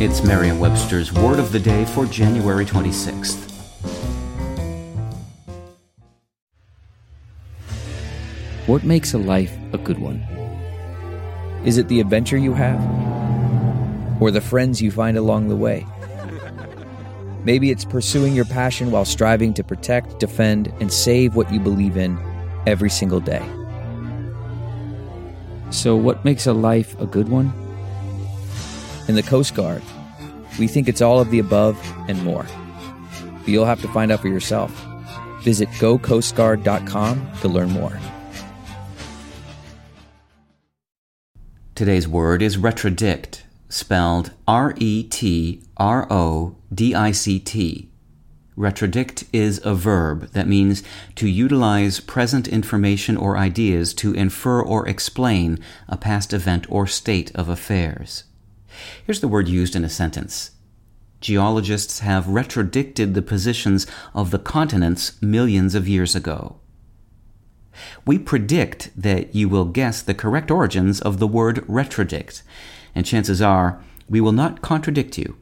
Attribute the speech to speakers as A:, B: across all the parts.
A: It's Merriam-Webster's Word of the Day for January 26th.
B: What makes a life a good one? Is it the adventure you have? Or the friends you find along the way? Maybe it's pursuing your passion while striving to protect, defend, and save what you believe in every single day. So, what makes a life a good one? In the Coast Guard, we think it's all of the above and more. But you'll have to find out for yourself. Visit gocoastguard.com to learn more.
A: Today's word is retrodict, spelled R E T R O D I C T. Retrodict is a verb that means to utilize present information or ideas to infer or explain a past event or state of affairs. Here's the word used in a sentence. Geologists have retrodicted the positions of the continents millions of years ago. We predict that you will guess the correct origins of the word retrodict, and chances are we will not contradict you.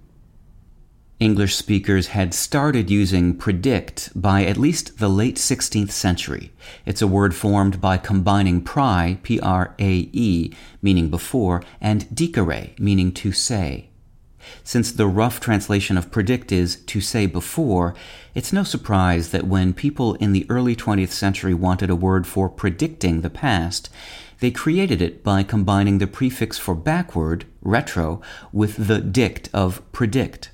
A: English speakers had started using predict by at least the late 16th century. It's a word formed by combining prae, P R A E, meaning before, and dicere, meaning to say. Since the rough translation of predict is to say before, it's no surprise that when people in the early 20th century wanted a word for predicting the past, they created it by combining the prefix for backward, retro, with the dict of predict.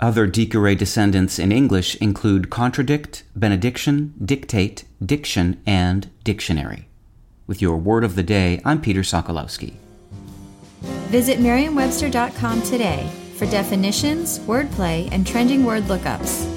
A: Other dicere descendants in English include contradict, benediction, dictate, diction, and dictionary. With your word of the day, I'm Peter Sokolowski.
C: Visit Merriam-Webster.com today for definitions, wordplay, and trending word lookups.